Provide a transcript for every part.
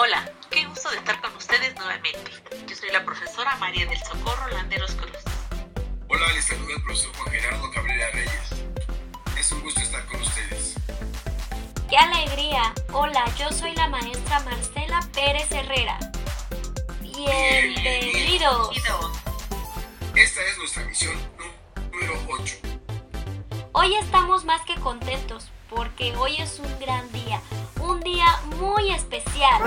Hola, qué gusto de estar con ustedes nuevamente. Yo soy la profesora María del Socorro Landeros Cruz. Hola, les saluda el profesor Juan Gerardo Cabrera Reyes. Es un gusto estar con ustedes. ¡Qué alegría! Hola, yo soy la maestra Marcela Pérez Herrera. Bienvenidos. Esta es nuestra misión número 8. Hoy estamos más que contentos porque hoy es un gran día, día muy especial.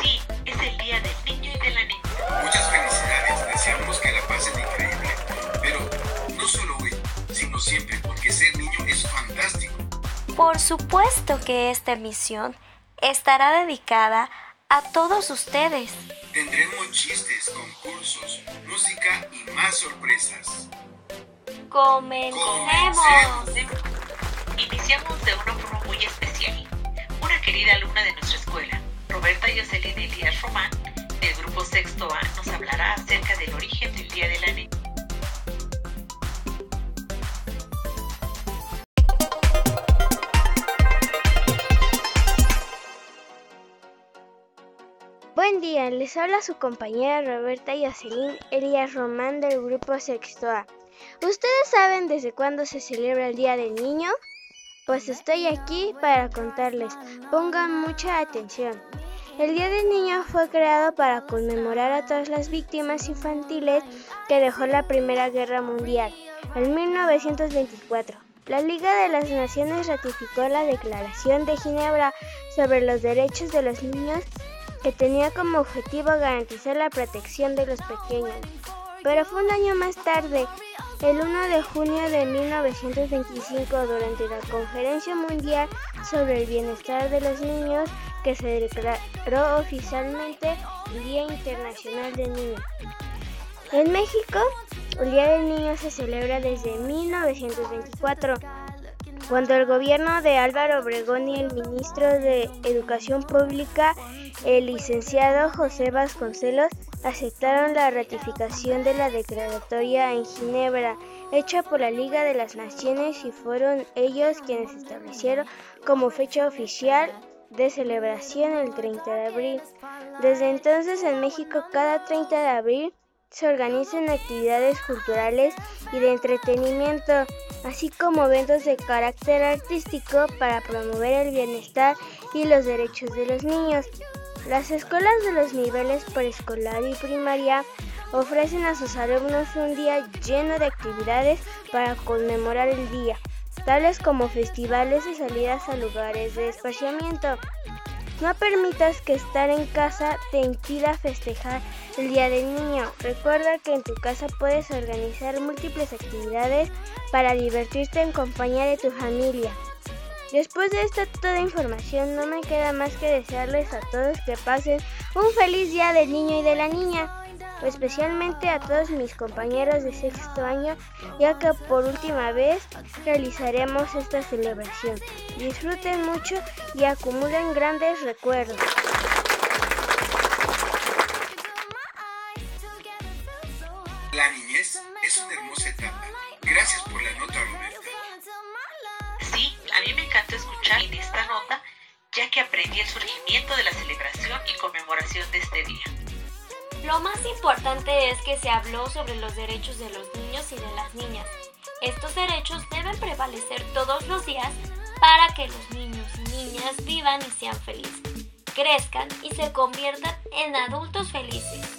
Sí, es el día del niño y de la niña. Muchas felicidades, deseamos que la pasen increíble. Pero no solo hoy, sino siempre, porque ser niño es fantástico. Por supuesto que esta emisión estará dedicada a todos ustedes. Tendremos chistes, concursos, música y más sorpresas. Comencemos. Iniciamos de una forma muy especial. Una querida alumna de nuestra escuela, Roberta Jocelyn Elías Román, del grupo Sexto A, nos hablará acerca del origen del Día de la. Buen día, les habla su compañera Roberta Jocelyn Elías Román del grupo Sexto A. ¿Ustedes saben desde cuándo se celebra el Día del Niño? Pues estoy aquí para contarles. Pongan mucha atención. El Día del Niño fue creado para conmemorar a todas las víctimas infantiles que dejó la Primera Guerra Mundial en 1924. La Liga de las Naciones ratificó la Declaración de Ginebra sobre los Derechos de los Niños que tenía como objetivo garantizar la protección de los pequeños. Pero fue un año más tarde, el 1 de junio de 1925, durante la Conferencia Mundial sobre el Bienestar de los Niños, que se declaró oficialmente Día Internacional del Niño. En México, el Día del Niño se celebra desde 1924 cuando el gobierno de Álvaro Obregón y el ministro de Educación Pública, el licenciado José Vasconcelos, aceptaron la ratificación de la declaratoria en Ginebra, hecha por la Liga de las Naciones y fueron ellos quienes establecieron como fecha oficial de celebración el 30 de abril. Desde entonces en México cada 30 de abril se organizan actividades culturales y de entretenimiento, así como eventos de carácter artístico para promover el bienestar y los derechos de los niños. Las escuelas de los niveles preescolar y primaria ofrecen a sus alumnos un día lleno de actividades para conmemorar el día, tales como festivales y salidas a lugares de esparciamiento. No permitas que estar en casa te impida festejar el Día del Niño. Recuerda que en tu casa puedes organizar múltiples actividades para divertirte en compañía de tu familia. Después de esta toda información, no me queda más que desearles a todos que pasen un feliz Día del Niño y de la Niña especialmente a todos mis compañeros de sexto año, ya que por última vez realizaremos esta celebración. Disfruten mucho y acumulen grandes recuerdos. La niñez es una hermosa etapa. Gracias por la nota, Roberta. Encanta escuchar en esta nota, ya que aprendí el surgimiento de la celebración y conmemoración de este día. Lo más importante es que se habló sobre los derechos de los niños y de las niñas. Estos derechos deben prevalecer todos los días para que los niños y niñas vivan y sean felices, crezcan y se conviertan en adultos felices.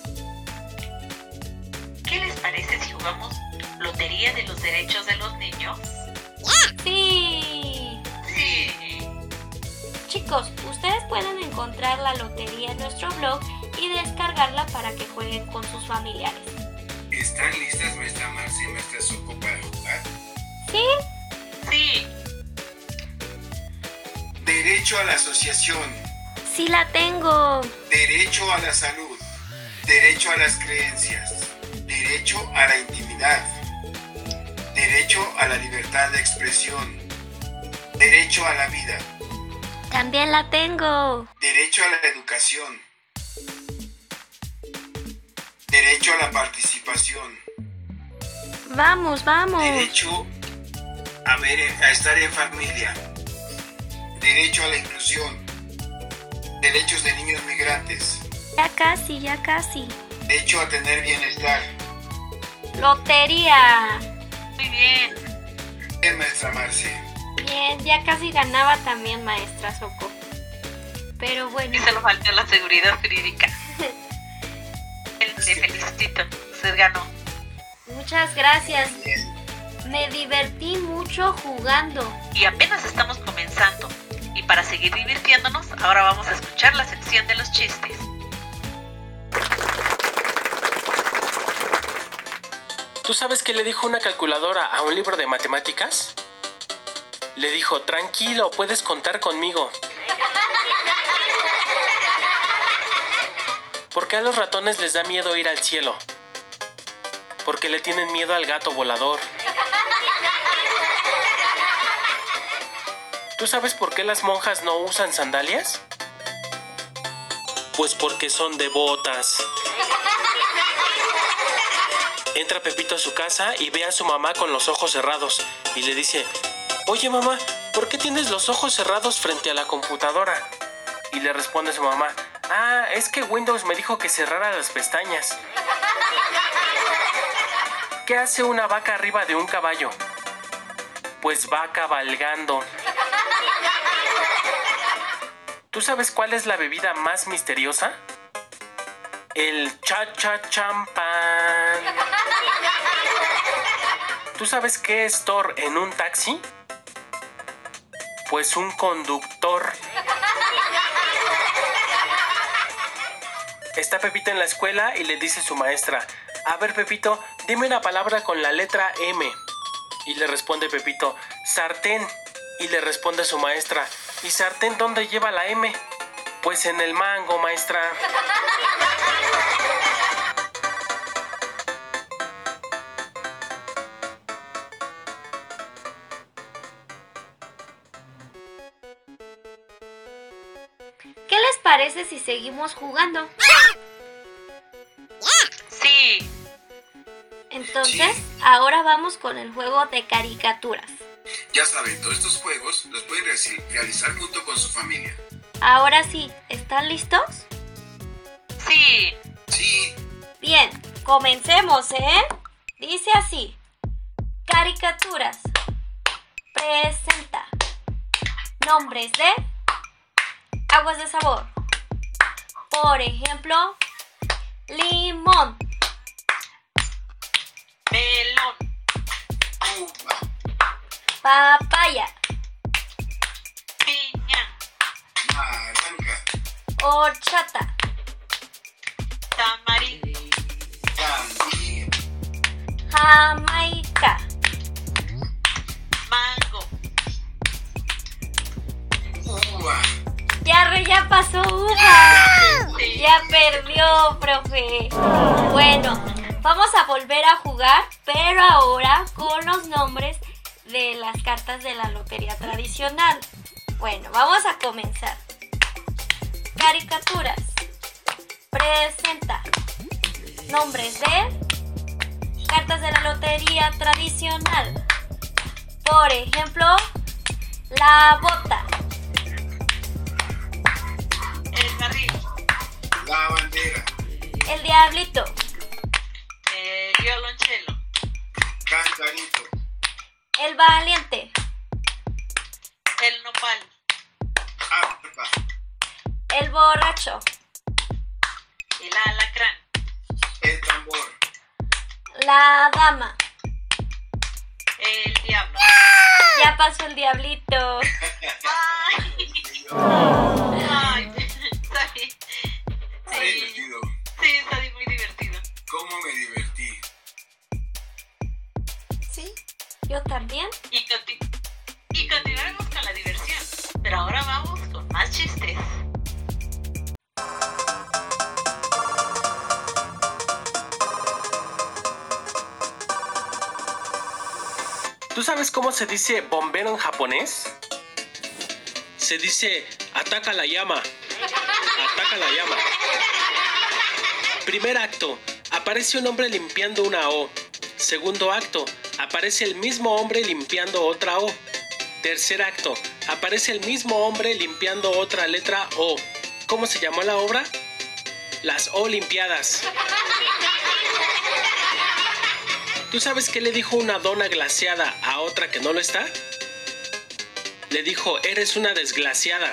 ¿Qué les parece si jugamos Lotería de los Derechos de los Niños? Sí. Chicos, ustedes pueden encontrar la lotería en nuestro blog y descargarla para que jueguen con sus familiares. ¿Están listas maestra Marcia y maestra Soco para jugar? ¿Sí? Sí. Derecho a la asociación. Sí la tengo. Derecho a la salud. Derecho a las creencias. Derecho a la intimidad. Derecho a la libertad de expresión. Derecho a la vida. También la tengo. Derecho a la educación. Derecho a la participación. Vamos, vamos. Derecho a, ver, a estar en familia. Derecho a la inclusión. Derechos de niños migrantes. Ya casi, ya casi. Derecho a tener bienestar. Lotería. Muy bien. Bien, maestra Marce. Bien, ya casi ganaba también maestra Soco. Pero bueno. Y solo faltó la seguridad jurídica. Le felicito. Usted ganó. Muchas gracias. Me divertí mucho jugando. Y apenas estamos comenzando. Y para seguir divirtiéndonos, ahora vamos a escuchar la sección de los chistes. ¿Tú sabes qué le dijo una calculadora a un libro de matemáticas? Le dijo, tranquilo, puedes contar conmigo. ¿Por qué a los ratones les da miedo ir al cielo? Porque le tienen miedo al gato volador. ¿Tú sabes por qué las monjas no usan sandalias? Pues porque son devotas. Entra Pepito a su casa y ve a su mamá con los ojos cerrados y le dice, Oye mamá, ¿por qué tienes los ojos cerrados frente a la computadora? Y le responde su mamá, Ah, es que Windows me dijo que cerrara las pestañas. ¿Qué hace una vaca arriba de un caballo? Pues va cabalgando. ¿Tú sabes cuál es la bebida más misteriosa? El cha-cha champán. ¿Tú sabes qué es Thor en un taxi? Pues un conductor. Está Pepito en la escuela y le dice su maestra, a ver Pepito, dime una palabra con la letra M. Y le responde Pepito, sartén. Y le responde su maestra, ¿y sartén dónde lleva la M? Pues en el mango, maestra. Les parece si seguimos jugando? Sí. Entonces, ahora vamos con el juego de caricaturas. Ya saben, todos estos juegos los pueden realizar junto con su familia. Ahora sí, ¿están listos? Sí. Sí, Bien, comencemos, ¿eh? Dice así. Caricaturas. Presenta. Nombres de aguas de sabor. Por ejemplo, limón, Melón. uva, papaya, Piña. naranja, horchata, Tamarindo. jamaica, Ya, pasó. Sí. Ya perdió, profe. Bueno, vamos a volver a jugar, pero ahora con los nombres de las cartas de la lotería tradicional. Bueno, vamos a comenzar. Caricaturas. Presenta. Nombres de cartas de la lotería tradicional. Por ejemplo, la bota, el diablito, El violonchelo. cantarito, el valiente, El nopal. arpa, el borracho, El alacrán. el tambor, la dama. El diablo. Ya pasó el diablito. Ay. Se dice bombero en japonés? Se dice ataca la llama. Ataca la llama. Primer acto. Aparece un hombre limpiando una O. Segundo acto. Aparece el mismo hombre limpiando otra O. Tercer acto. Aparece el mismo hombre limpiando otra letra O. cómo se llamó la obra? Las Olimpiadas. ¿Tú sabes qué le dijo una dona glaciada a otra que no lo está? Le dijo, eres una desgraciada.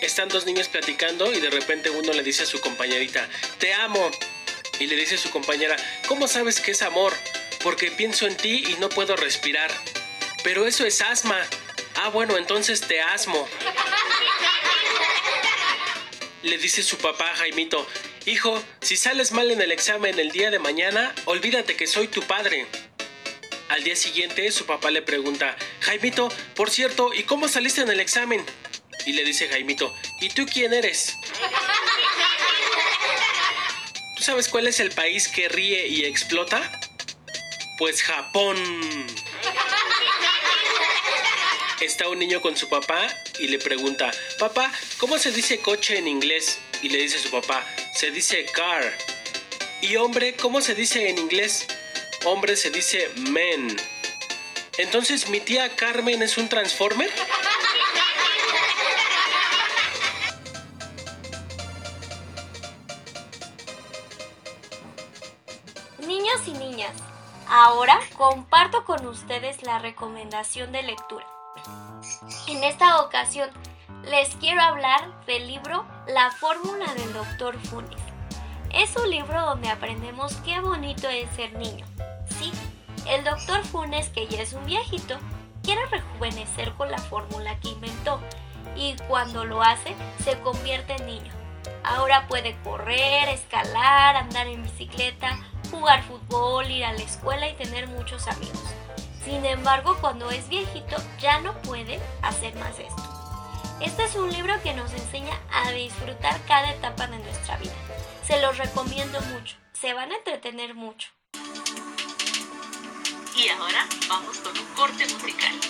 Están dos niños platicando y de repente uno le dice a su compañerita, te amo. Y le dice a su compañera, ¿cómo sabes que es amor? Porque pienso en ti y no puedo respirar. Pero eso es asma. Ah, bueno, entonces te asmo. Le dice su papá Jaimito, hijo, si sales mal en el examen el día de mañana, olvídate que soy tu padre. Al día siguiente, su papá le pregunta, Jaimito, por cierto, ¿y cómo saliste en el examen? Y le dice Jaimito, ¿y tú quién eres? ¿Tú sabes cuál es el país que ríe y explota? Pues Japón. Está un niño con su papá y le pregunta, papá, ¿cómo se dice coche en inglés? Y le dice su papá, se dice car. ¿Y hombre, cómo se dice en inglés? Hombre se dice men. Entonces, ¿mi tía Carmen es un transformer? Niños y niñas, ahora comparto con ustedes la recomendación de lectura. En esta ocasión les quiero hablar del libro La fórmula del doctor Funes. Es un libro donde aprendemos qué bonito es ser niño. Sí, el doctor Funes, que ya es un viejito, quiere rejuvenecer con la fórmula que inventó y cuando lo hace se convierte en niño. Ahora puede correr, escalar, andar en bicicleta, jugar fútbol, ir a la escuela y tener muchos amigos. Sin embargo, cuando es viejito ya no puede hacer más esto. Este es un libro que nos enseña a disfrutar cada etapa de nuestra vida. Se los recomiendo mucho, se van a entretener mucho. Y ahora vamos con un corte musical.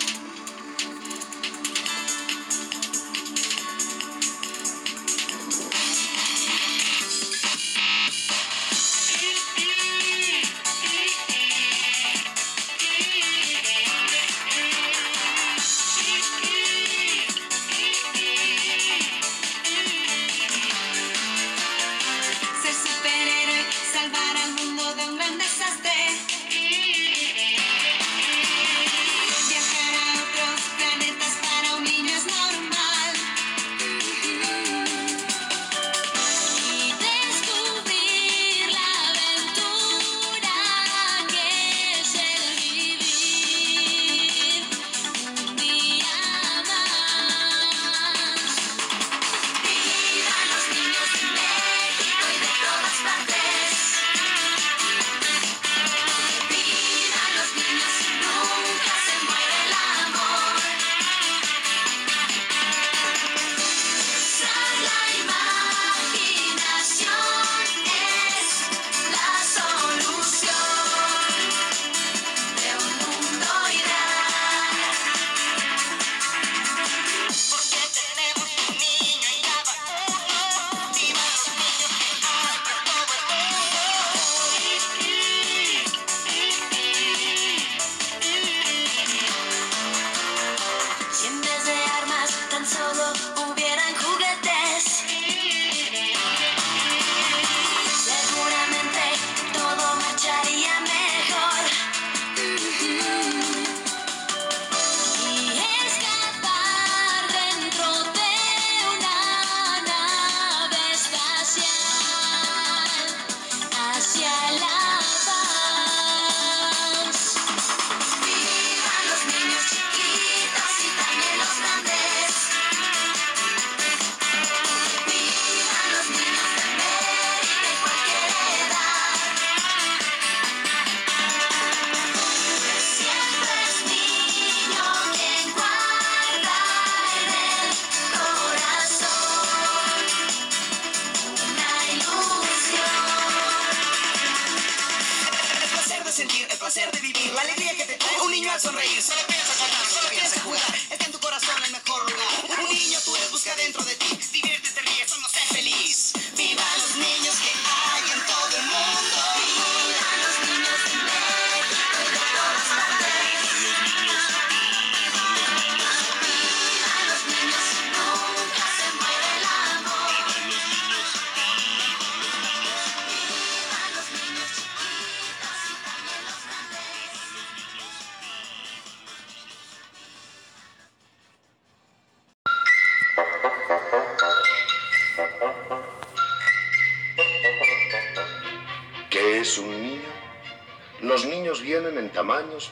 Placer de la alegría que te trae un niño al sonreír. Solo piensa en cantar, solo piensa en jugar. Está en tu corazón el mejor lugar. Un niño tú eres, busca dentro de ti.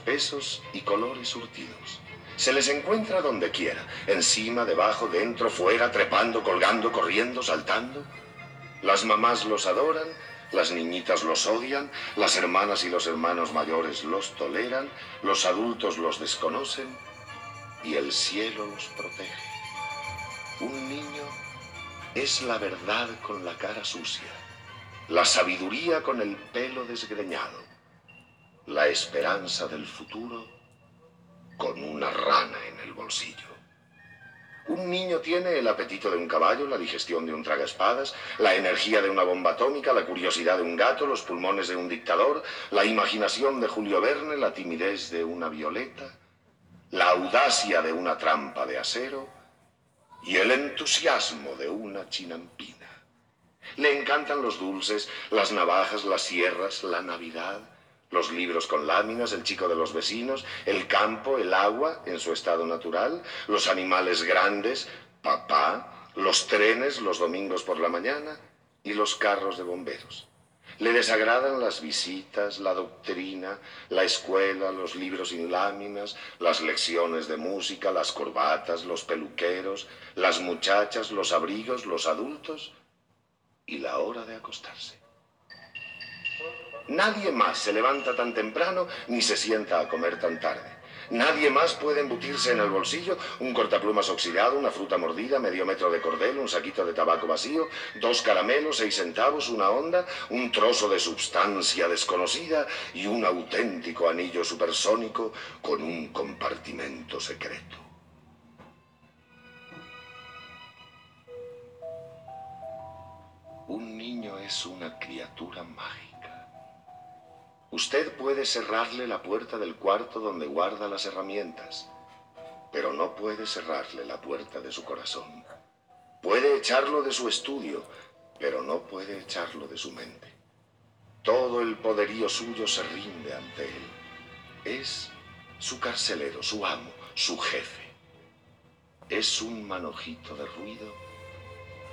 Pesos y colores surtidos. Se les encuentra donde quiera, encima, debajo, dentro, fuera, trepando, colgando, corriendo, saltando. Las mamás los adoran, las niñitas los odian, las hermanas y los hermanos mayores los toleran, los adultos los desconocen y el cielo los protege. Un niño es la verdad con la cara sucia, la sabiduría con el pelo desgreñado, la esperanza del futuro con una rana en el bolsillo. Un niño tiene el apetito de un caballo, la digestión de un tragaespadas, la energía de una bomba atómica, la curiosidad de un gato, los pulmones de un dictador, la imaginación de Julio Verne, la timidez de una violeta, la audacia de una trampa de acero y el entusiasmo de una chinampina. Le encantan los dulces, las navajas, las sierras, la Navidad, los libros con láminas, el chico de los vecinos, el campo, el agua en su estado natural, los animales grandes, papá, los trenes los domingos por la mañana y los carros de bomberos. Le desagradan las visitas, la doctrina, la escuela, los libros sin láminas, las lecciones de música, las corbatas, los peluqueros, las muchachas, los abrigos, los adultos y la hora de acostarse. Nadie más se levanta tan temprano ni se sienta a comer tan tarde. Nadie más puede embutirse en el bolsillo un cortaplumas oxidado, una fruta mordida, medio metro de cordel, un saquito de tabaco vacío, dos caramelos, seis centavos, una onda, un trozo de substancia desconocida y un auténtico anillo supersónico con un compartimento secreto. Un niño es una criatura mágica. Usted puede cerrarle la puerta del cuarto donde guarda las herramientas, pero no puede cerrarle la puerta de su corazón. Puede echarlo de su estudio, pero no puede echarlo de su mente. Todo el poderío suyo se rinde ante él. Es su carcelero, su amo, su jefe. Es un manojito de ruido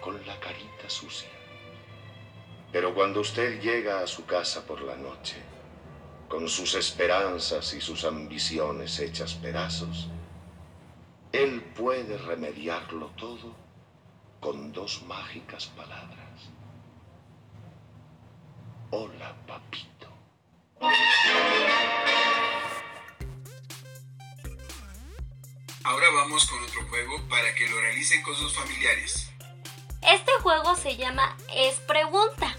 con la carita sucia. Pero cuando usted llega a su casa por la noche, con sus esperanzas y sus ambiciones hechas pedazos, Él puede remediarlo todo con dos mágicas palabras. Hola, papito. Ahora vamos con otro juego para que lo realicen con sus familiares. Este juego se llama Es Pregunta.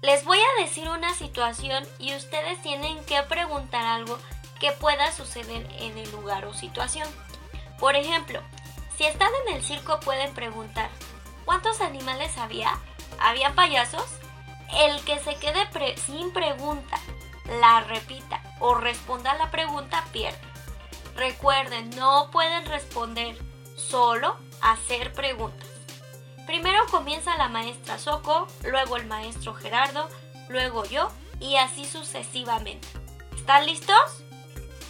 Les voy a decir una situación y ustedes tienen que preguntar algo que pueda suceder en el lugar o situación. Por ejemplo, si están en el circo pueden preguntar, ¿cuántos animales había? ¿Había payasos? El que se quede sin pregunta, la repita o responda la pregunta pierde. Recuerden, no pueden responder, solo hacer preguntas. Primero comienza la maestra Soco, luego el maestro Gerardo, luego yo y así sucesivamente. ¿Están listos?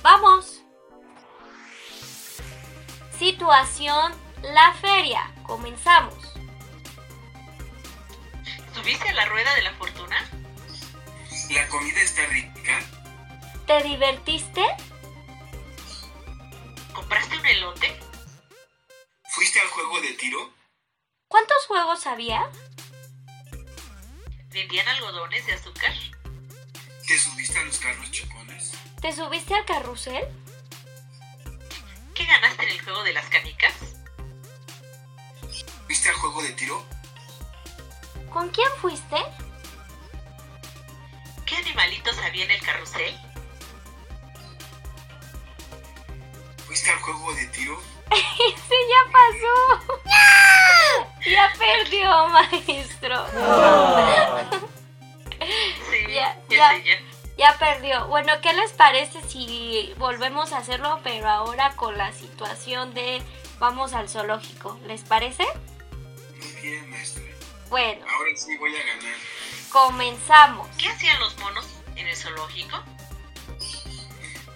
¡Vamos! Situación La Feria. Comenzamos. ¿Subiste a la rueda de la fortuna? ¿La comida está rica? ¿Te divertiste? ¿Compraste un elote? ¿Fuiste al juego de tiro? ¿Cuántos juegos había? ¿Vendían algodones de azúcar? ¿Te subiste a los carros chocones? ¿Te subiste al carrusel? ¿Qué ganaste en el juego de las canicas? ¿Fuiste al juego de tiro? ¿Con quién fuiste? ¿Qué animalitos había en el carrusel? ¿Fuiste al juego de tiro? ¡Ese ya pasó! Ya perdió, maestro. Sí, Ya, ya, ya. perdió. Bueno, ¿qué les parece si volvemos a hacerlo, pero ahora con la situación de vamos al zoológico? ¿Les parece? Muy bien, maestra. Bueno, Ahora sí voy a ganar. comenzamos. ¿Qué hacían los monos en el zoológico?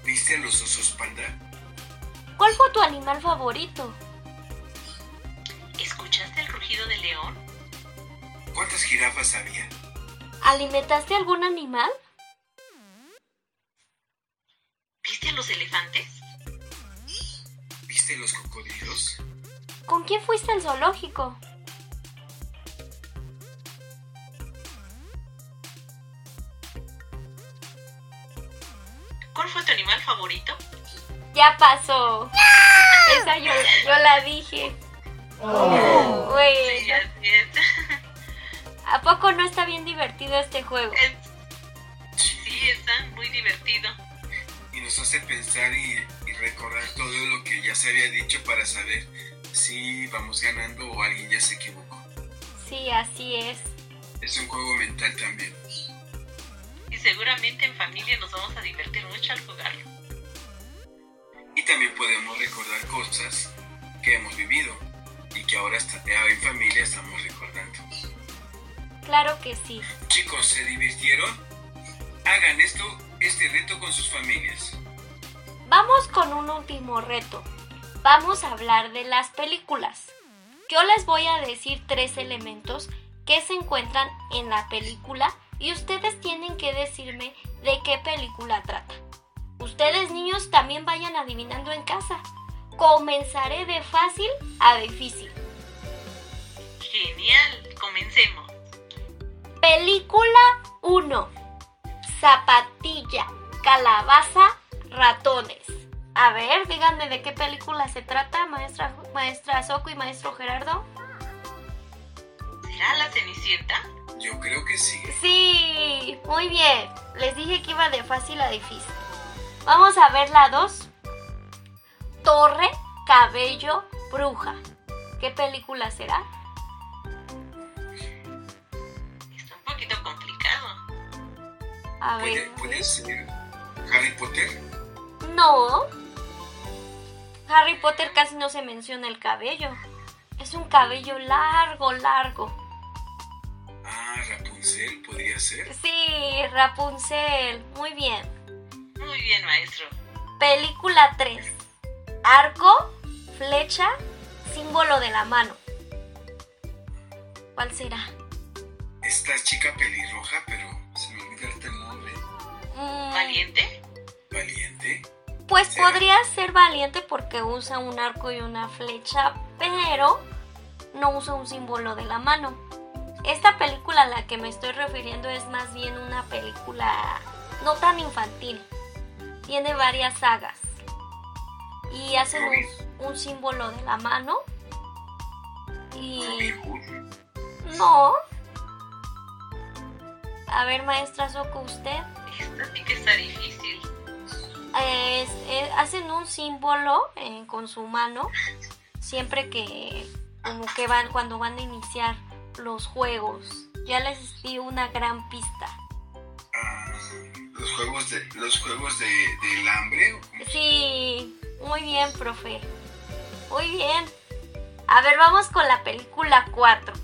¿Viste a los osos panda? ¿Cuál fue tu animal favorito? ¿Escuchaste el rugido del león? ¿Cuántas jirafas había? ¿Alimentaste algún animal? los elefantes? ¿Viste los cocodrilos? ¿Con quién fuiste al zoológico? ¿Cuál fue tu animal favorito? Ya pasó. Esa yo, yo la dije. Güey, Sí. ¿a poco no está bien divertido este juego? Es- Sí, está muy divertido. Y nos hace pensar y, y recordar todo lo que ya se había dicho para saber si vamos ganando o alguien ya se equivocó. Sí, así es. Es un juego mental también. Y seguramente en familia nos vamos a divertir mucho al jugarlo. Y también podemos recordar cosas que hemos vivido y que ahora en familia estamos recordando. Claro que sí. Chicos, ¿se divirtieron? Hagan esto, este reto con sus familias. Vamos con un último reto. Vamos a hablar de las películas. Yo les voy a decir tres elementos que se encuentran en la película y ustedes tienen que decirme de qué película trata. Ustedes niños también vayan adivinando en casa. Comenzaré de fácil a difícil. Genial, comencemos. Película 1. Zapatilla, calabaza, ratones. A ver, díganme de qué película se trata, maestra, maestra Soco y maestro Gerardo. ¿Será la Cenicienta? Yo creo que sí. Sí, muy bien. Les dije que iba de fácil a difícil. Vamos a ver la 2. Torre, cabello, bruja. ¿Qué película será? Está un poquito complicado. A ver. puede ser Harry Potter. No. Harry Potter casi no se menciona el cabello. Es un cabello largo, largo. Ah, Rapunzel podría ser. Sí, Rapunzel. Muy bien. Muy bien, maestro. Película 3. Arco, flecha, símbolo de la mano. ¿Cuál será? Esta chica pelirroja, pero se me olvida el nombre. Mm, ¿Valiente? Valiente. Pues ¿Será? podría ser valiente porque usa un arco y una flecha, pero no usa un símbolo de la mano. Esta película a la que me estoy refiriendo es más bien una película no tan infantil. Tiene varias sagas. Y hacen un, un símbolo de la mano. Y no. A ver, maestra Soko, usted. Esta sí que está difícil. es- es- hacen un símbolo eh, con su mano siempre que como que van cuando van a iniciar los juegos ya les di una gran pista Ah, los juegos de los juegos de, del hambre. sí muy bien profe muy bien a ver vamos con la película 4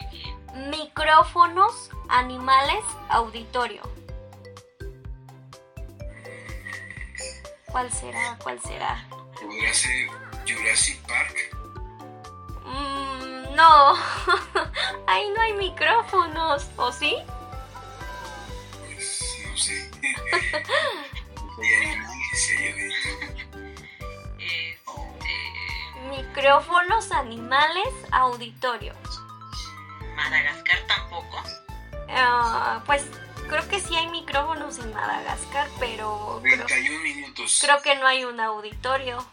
Muy bien. micrófonos animales auditorio ¿Cuál será? ¿Cuál será? Podría ser Jurassic Park. Mm, no, ahí no hay micrófonos, ¿o sí? Pues no sé. Micrófonos, animales, auditorio. Madagascar tampoco. Ah, pues creo que sí hay micrófonos en Madagascar, pero creo, 31 minutos. creo que no hay un auditorio.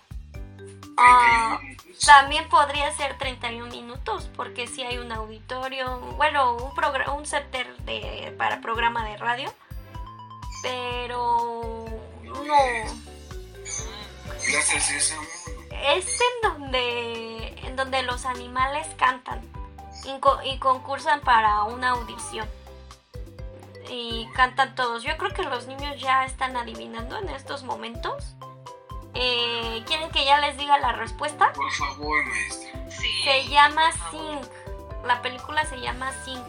31 Ah, minutos. también podría ser 31 minutos, porque sí hay un auditorio, bueno, un, un setter de, para programa de radio, pero no. Gracias, Sésamo. Es en donde, en donde los animales cantan y, co- y concursan para una audición. Y cantan todos. Yo creo que los niños ya están adivinando en estos momentos. Eh, ¿Quieren que ya les diga la respuesta? Por favor, maestra. Sí. Se llama. Sing. La película se llama Sing.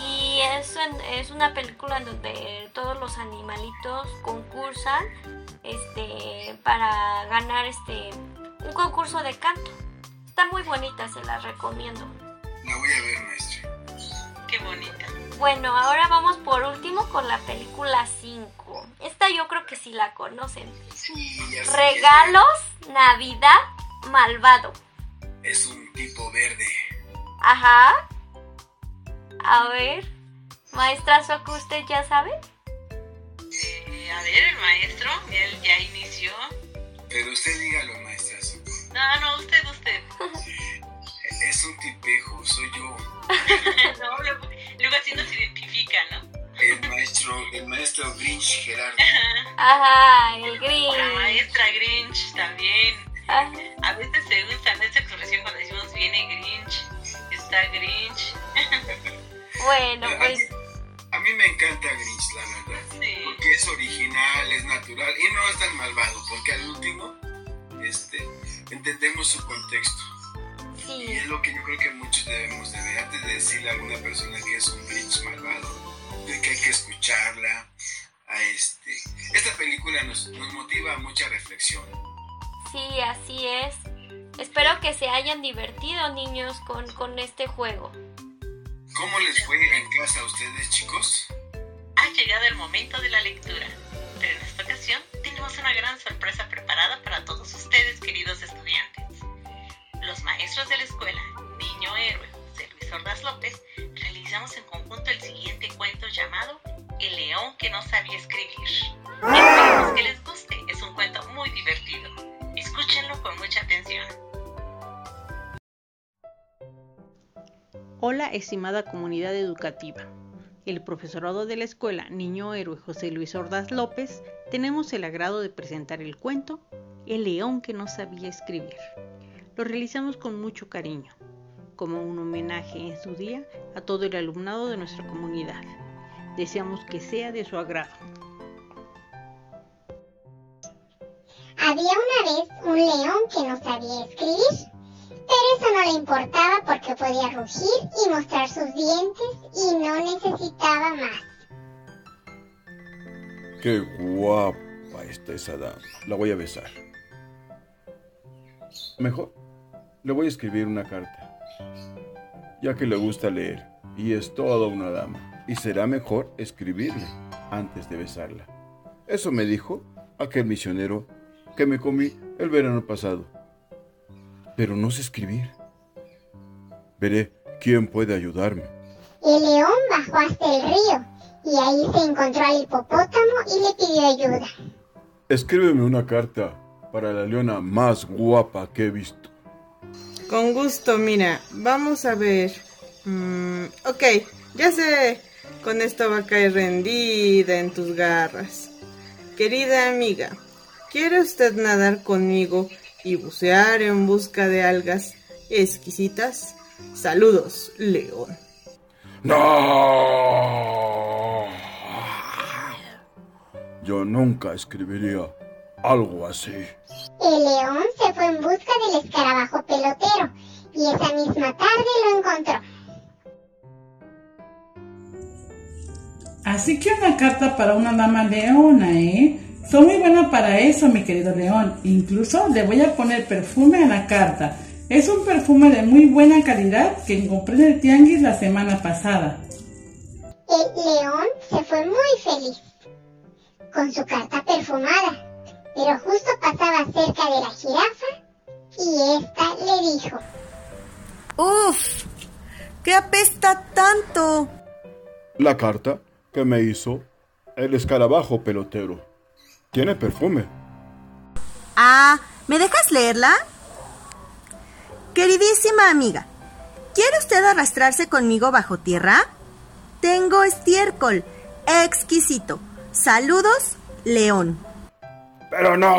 Y es, en- es una película en donde todos los animalitos concursan este, para ganar este, un concurso de canto. Está muy bonita, se la recomiendo. La voy a ver, maestra. Qué bonita. Bueno, ahora vamos por último con la película 5. Esta yo creo que sí la conocen. Sí, ya sé Regalos, Navidad, Malvado. Es un tipo verde. Ajá. A ver, maestra Soco, ¿usted ya sabe? Eh, a ver, el maestro, él ya inició. Pero usted dígalo, maestra. Zuko. No, no, usted, usted. Es un tipejo, soy yo. no, luego, luego así nos identifica, ¿no? El maestro, el maestro Grinch Gerardo. Ajá, el La Green. maestra Grinch también. Ajá. A veces se usa esa expresión cuando decimos viene Grinch, está Grinch. Bueno, A pues mí- A mí me encanta Grinch, la verdad. Sí. Porque es original, es natural y no es tan malvado. Porque al último, este, entendemos su contexto. Y es lo que yo creo que muchos debemos de ver. Antes de decirle a alguna persona que es un Grinch malvado, de que hay que escucharla. A este. Esta película nos, nos motiva a mucha reflexión. Sí, así es. Espero que se hayan divertido, niños, con, con este juego. ¿Cómo les fue en casa a ustedes, chicos? Ha llegado el momento de la lectura, pero en esta ocasión tenemos una gran sorpresa preparada para todos ustedes, queridos estudiantes. Estimada comunidad educativa. El profesorado de la escuela Niño Héroe José Luis Ordaz López tenemos el agrado de presentar el cuento El león que no sabía escribir. Lo realizamos con mucho cariño, como un homenaje en su día a todo el alumnado de nuestra comunidad. Deseamos que sea de su agrado. Había una vez un león que no sabía escribir, pero eso no le importaba porque podía rugir y mostrar sus dientes y no necesitaba más. Qué guapa está esa dama. La voy a besar. Mejor, le voy a escribir una carta. Ya que le gusta leer y es toda una dama. Y será mejor escribirle antes de besarla. Eso me dijo aquel misionero que me comí el verano pasado. Pero no sé escribir. Veré quién puede ayudarme. El león bajó hasta el río y ahí se encontró al hipopótamo y le pidió ayuda. Escríbeme una carta para la leona más guapa que he visto. Con gusto, mira, vamos a ver. Mm, ok, ya sé, con esto va a caer rendida en tus garras. Querida amiga, ¿quiere usted nadar conmigo y bucear en busca de algas exquisitas? Saludos, León. ¡No! Yo nunca escribiría algo así. El león se fue en busca del escarabajo pelotero y esa misma tarde lo encontró. Así que una carta para una dama leona, ¿eh? Soy muy buena para eso, mi querido león. Incluso le voy a poner perfume a la carta. Es un perfume de muy buena calidad que compré en el tianguis la semana pasada. El león se fue muy feliz con su carta perfumada, pero justo pasaba cerca de la jirafa y ésta le dijo, ¡Uf! ¿Qué apesta tanto? La carta que me hizo el escarabajo pelotero. Tiene perfume. Ah, ¿me dejas leerla? Queridísima amiga, ¿quiere usted arrastrarse conmigo bajo tierra? Tengo estiércol, exquisito. Saludos, León. Pero no.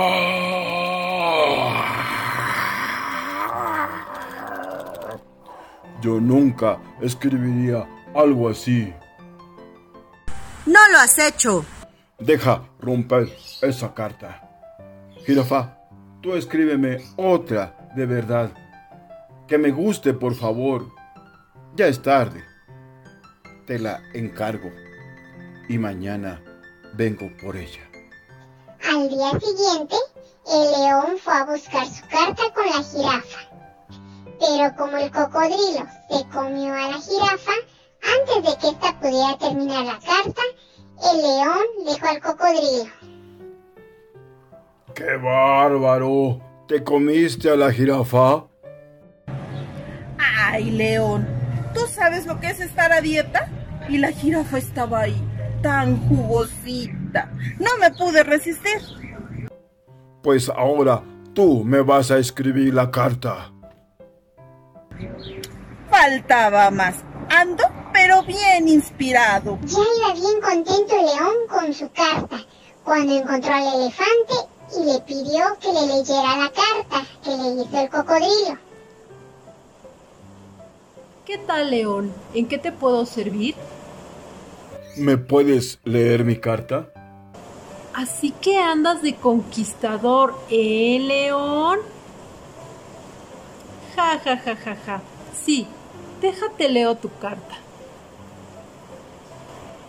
Yo nunca escribiría algo así. No lo has hecho. Deja romper esa carta. Jirafa, tú escríbeme otra de verdad. Que me guste, por favor. Ya es tarde. Te la encargo. Y mañana vengo por ella. Al día siguiente, el león fue a buscar su carta con la jirafa. Pero como el cocodrilo se comió a la jirafa, Antes de que ésta pudiera terminar la carta, el león dijo al cocodrilo. ¡Qué bárbaro! ¿Te comiste a la jirafa? Ay, León, ¿tú sabes lo que es estar a dieta? Y la jirafa estaba ahí, tan jugosita. No me pude resistir. Pues ahora tú me vas a escribir la carta. Faltaba más. Ando, pero bien inspirado. Ya iba bien contento el león con su carta, cuando encontró al elefante y le pidió que le leyera la carta que le hizo el cocodrilo. ¿Qué tal, León? ¿En qué te puedo servir? ¿Me puedes leer mi carta? Así que andas de conquistador, ¿eh, León? Ja, ja, ja, ja, ja. Sí, déjate leo tu carta.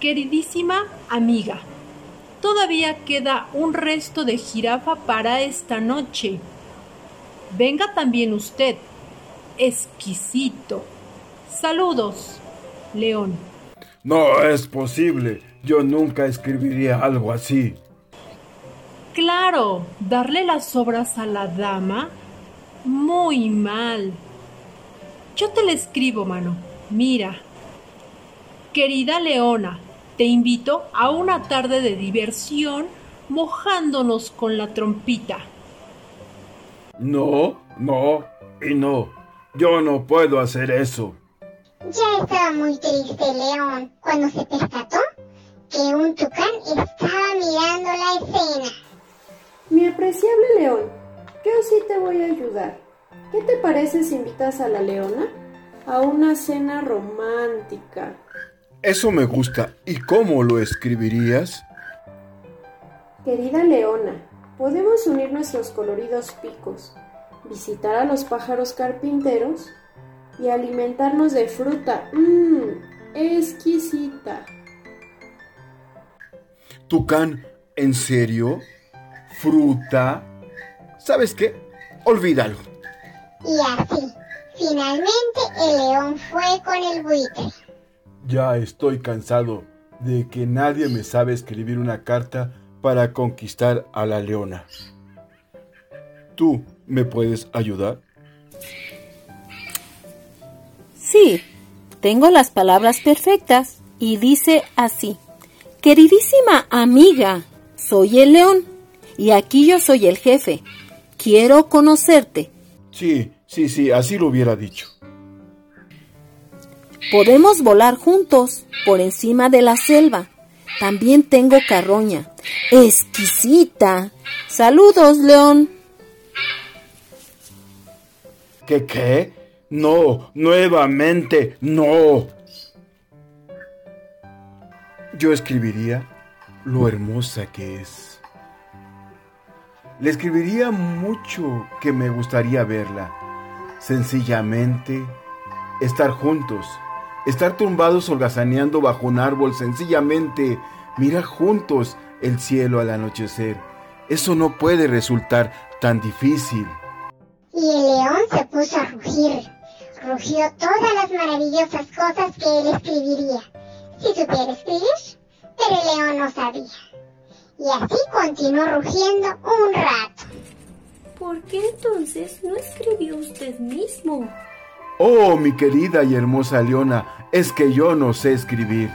Queridísima amiga, todavía queda un resto de jirafa para esta noche. Venga también usted. Exquisito. Saludos, León. No es posible. Yo nunca escribiría algo así. Claro, darle las obras a la dama. Muy mal. Yo te la escribo, mano. Mira. Querida Leona, te invito a una tarde de diversión mojándonos con la trompita. No, no y no. Yo no puedo hacer eso. Ya estaba muy triste león cuando se percató que un tucán estaba mirando la escena. Mi apreciable león, yo sí te voy a ayudar. ¿Qué te parece si invitas a la leona a una cena romántica? Eso me gusta. ¿Y cómo lo escribirías? Querida leona, podemos unir nuestros coloridos picos, visitar a los pájaros carpinteros y alimentarnos de fruta. Mmm, exquisita. Tucán, ¿en serio? ¿Fruta? ¿Sabes qué? Olvídalo. Y así, finalmente el león fue con el buitre. Ya estoy cansado de que nadie me sabe escribir una carta para conquistar a la leona. ¿Tú me puedes ayudar? Sí, tengo las palabras perfectas y dice así. Queridísima amiga, soy el león y aquí yo soy el jefe. Quiero conocerte. Sí, sí, sí, así lo hubiera dicho. Podemos volar juntos por encima de la selva. También tengo carroña. Exquisita. Saludos, león. ¿Qué qué? No, nuevamente, no. Yo escribiría lo hermosa que es. Le escribiría mucho que me gustaría verla. Sencillamente, estar juntos, estar tumbados holgazaneando bajo un árbol, sencillamente mirar juntos el cielo al anochecer. Eso no puede resultar tan difícil. Y el león se puso a rugir. Rugió todas las maravillosas cosas que él escribiría. Si supiera escribir, pero el león no sabía. Y así continuó rugiendo un rato. ¿Por qué entonces no escribió usted mismo? Oh, mi querida y hermosa Leona, es que yo no sé escribir.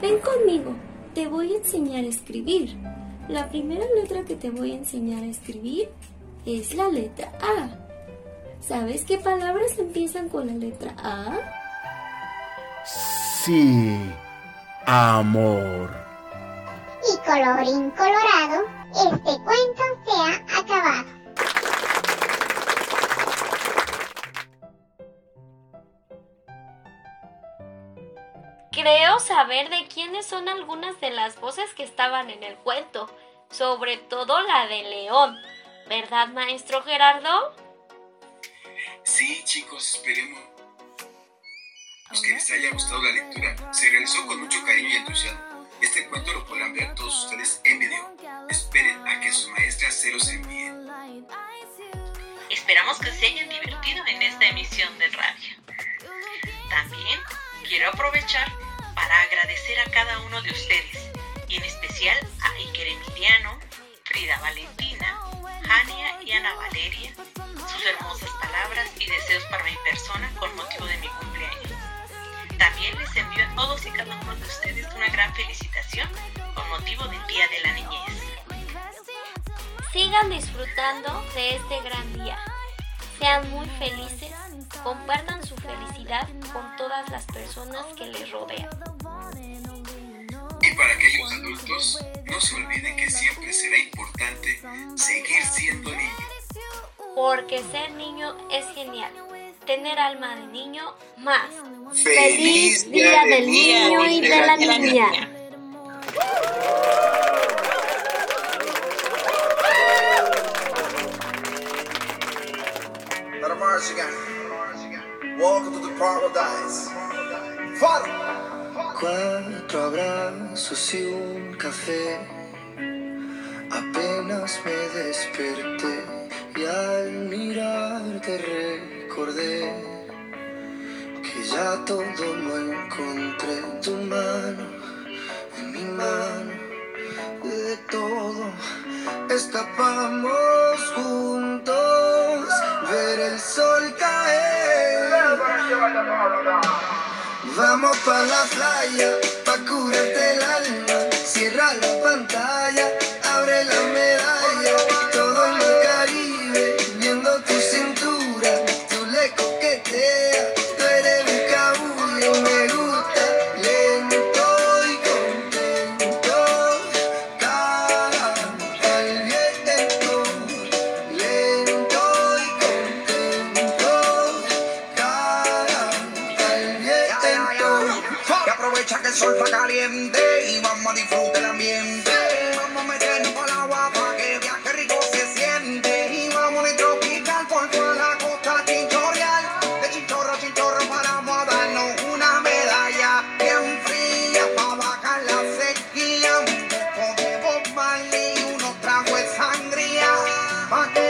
Ven conmigo, te voy a enseñar a escribir. La primera letra que te voy a enseñar a escribir es la letra A. ¿Sabes qué palabras empiezan con la letra A? Sí, amor. Y colorín colorado, este cuento se ha acabado. Creo saber de quiénes son algunas de las voces que estaban en el cuento, sobre todo la de León. ¿Verdad, maestro Gerardo? Sí, chicos, esperemos que les haya gustado la lectura. Se realizó con mucho cariño y entusiasmo. Este cuento lo podrán ver todos ustedes en video. Esperen a que sus maestras se los envíen. Esperamos que se hayan divertido en esta emisión de radio. quiero aprovechar para agradecer a cada uno de ustedes y en especial a Iker Emiliano, Frida Valentina, Jania y Ana Valeria, sus hermosas palabras y deseos para mi persona con motivo de mi cumpleaños. También les envío a todos y cada uno de ustedes una gran felicitación con motivo del Día de la Niñez. Sigan disfrutando de este gran día. Sean muy felices, compartan su felicidad con todas las personas que les rodean. Para aquellos adultos, no se olviden que siempre será importante seguir siendo niño. Porque ser niño es genial. Tener alma de niño más. ¡Feliz Día del Niño y de la Niña! Let a march again. Welcome to the paradise. Father. Cuatro abrazos y un café. Apenas me desperté y al mirarte recordé que ya todo lo encontré en tu mano, en mi mano, de todo escapamos juntos, ver el sol caer. Vamos pa' la playa, pa' curarte el alma. Cierra la pantalla, abre la medalla. Pa'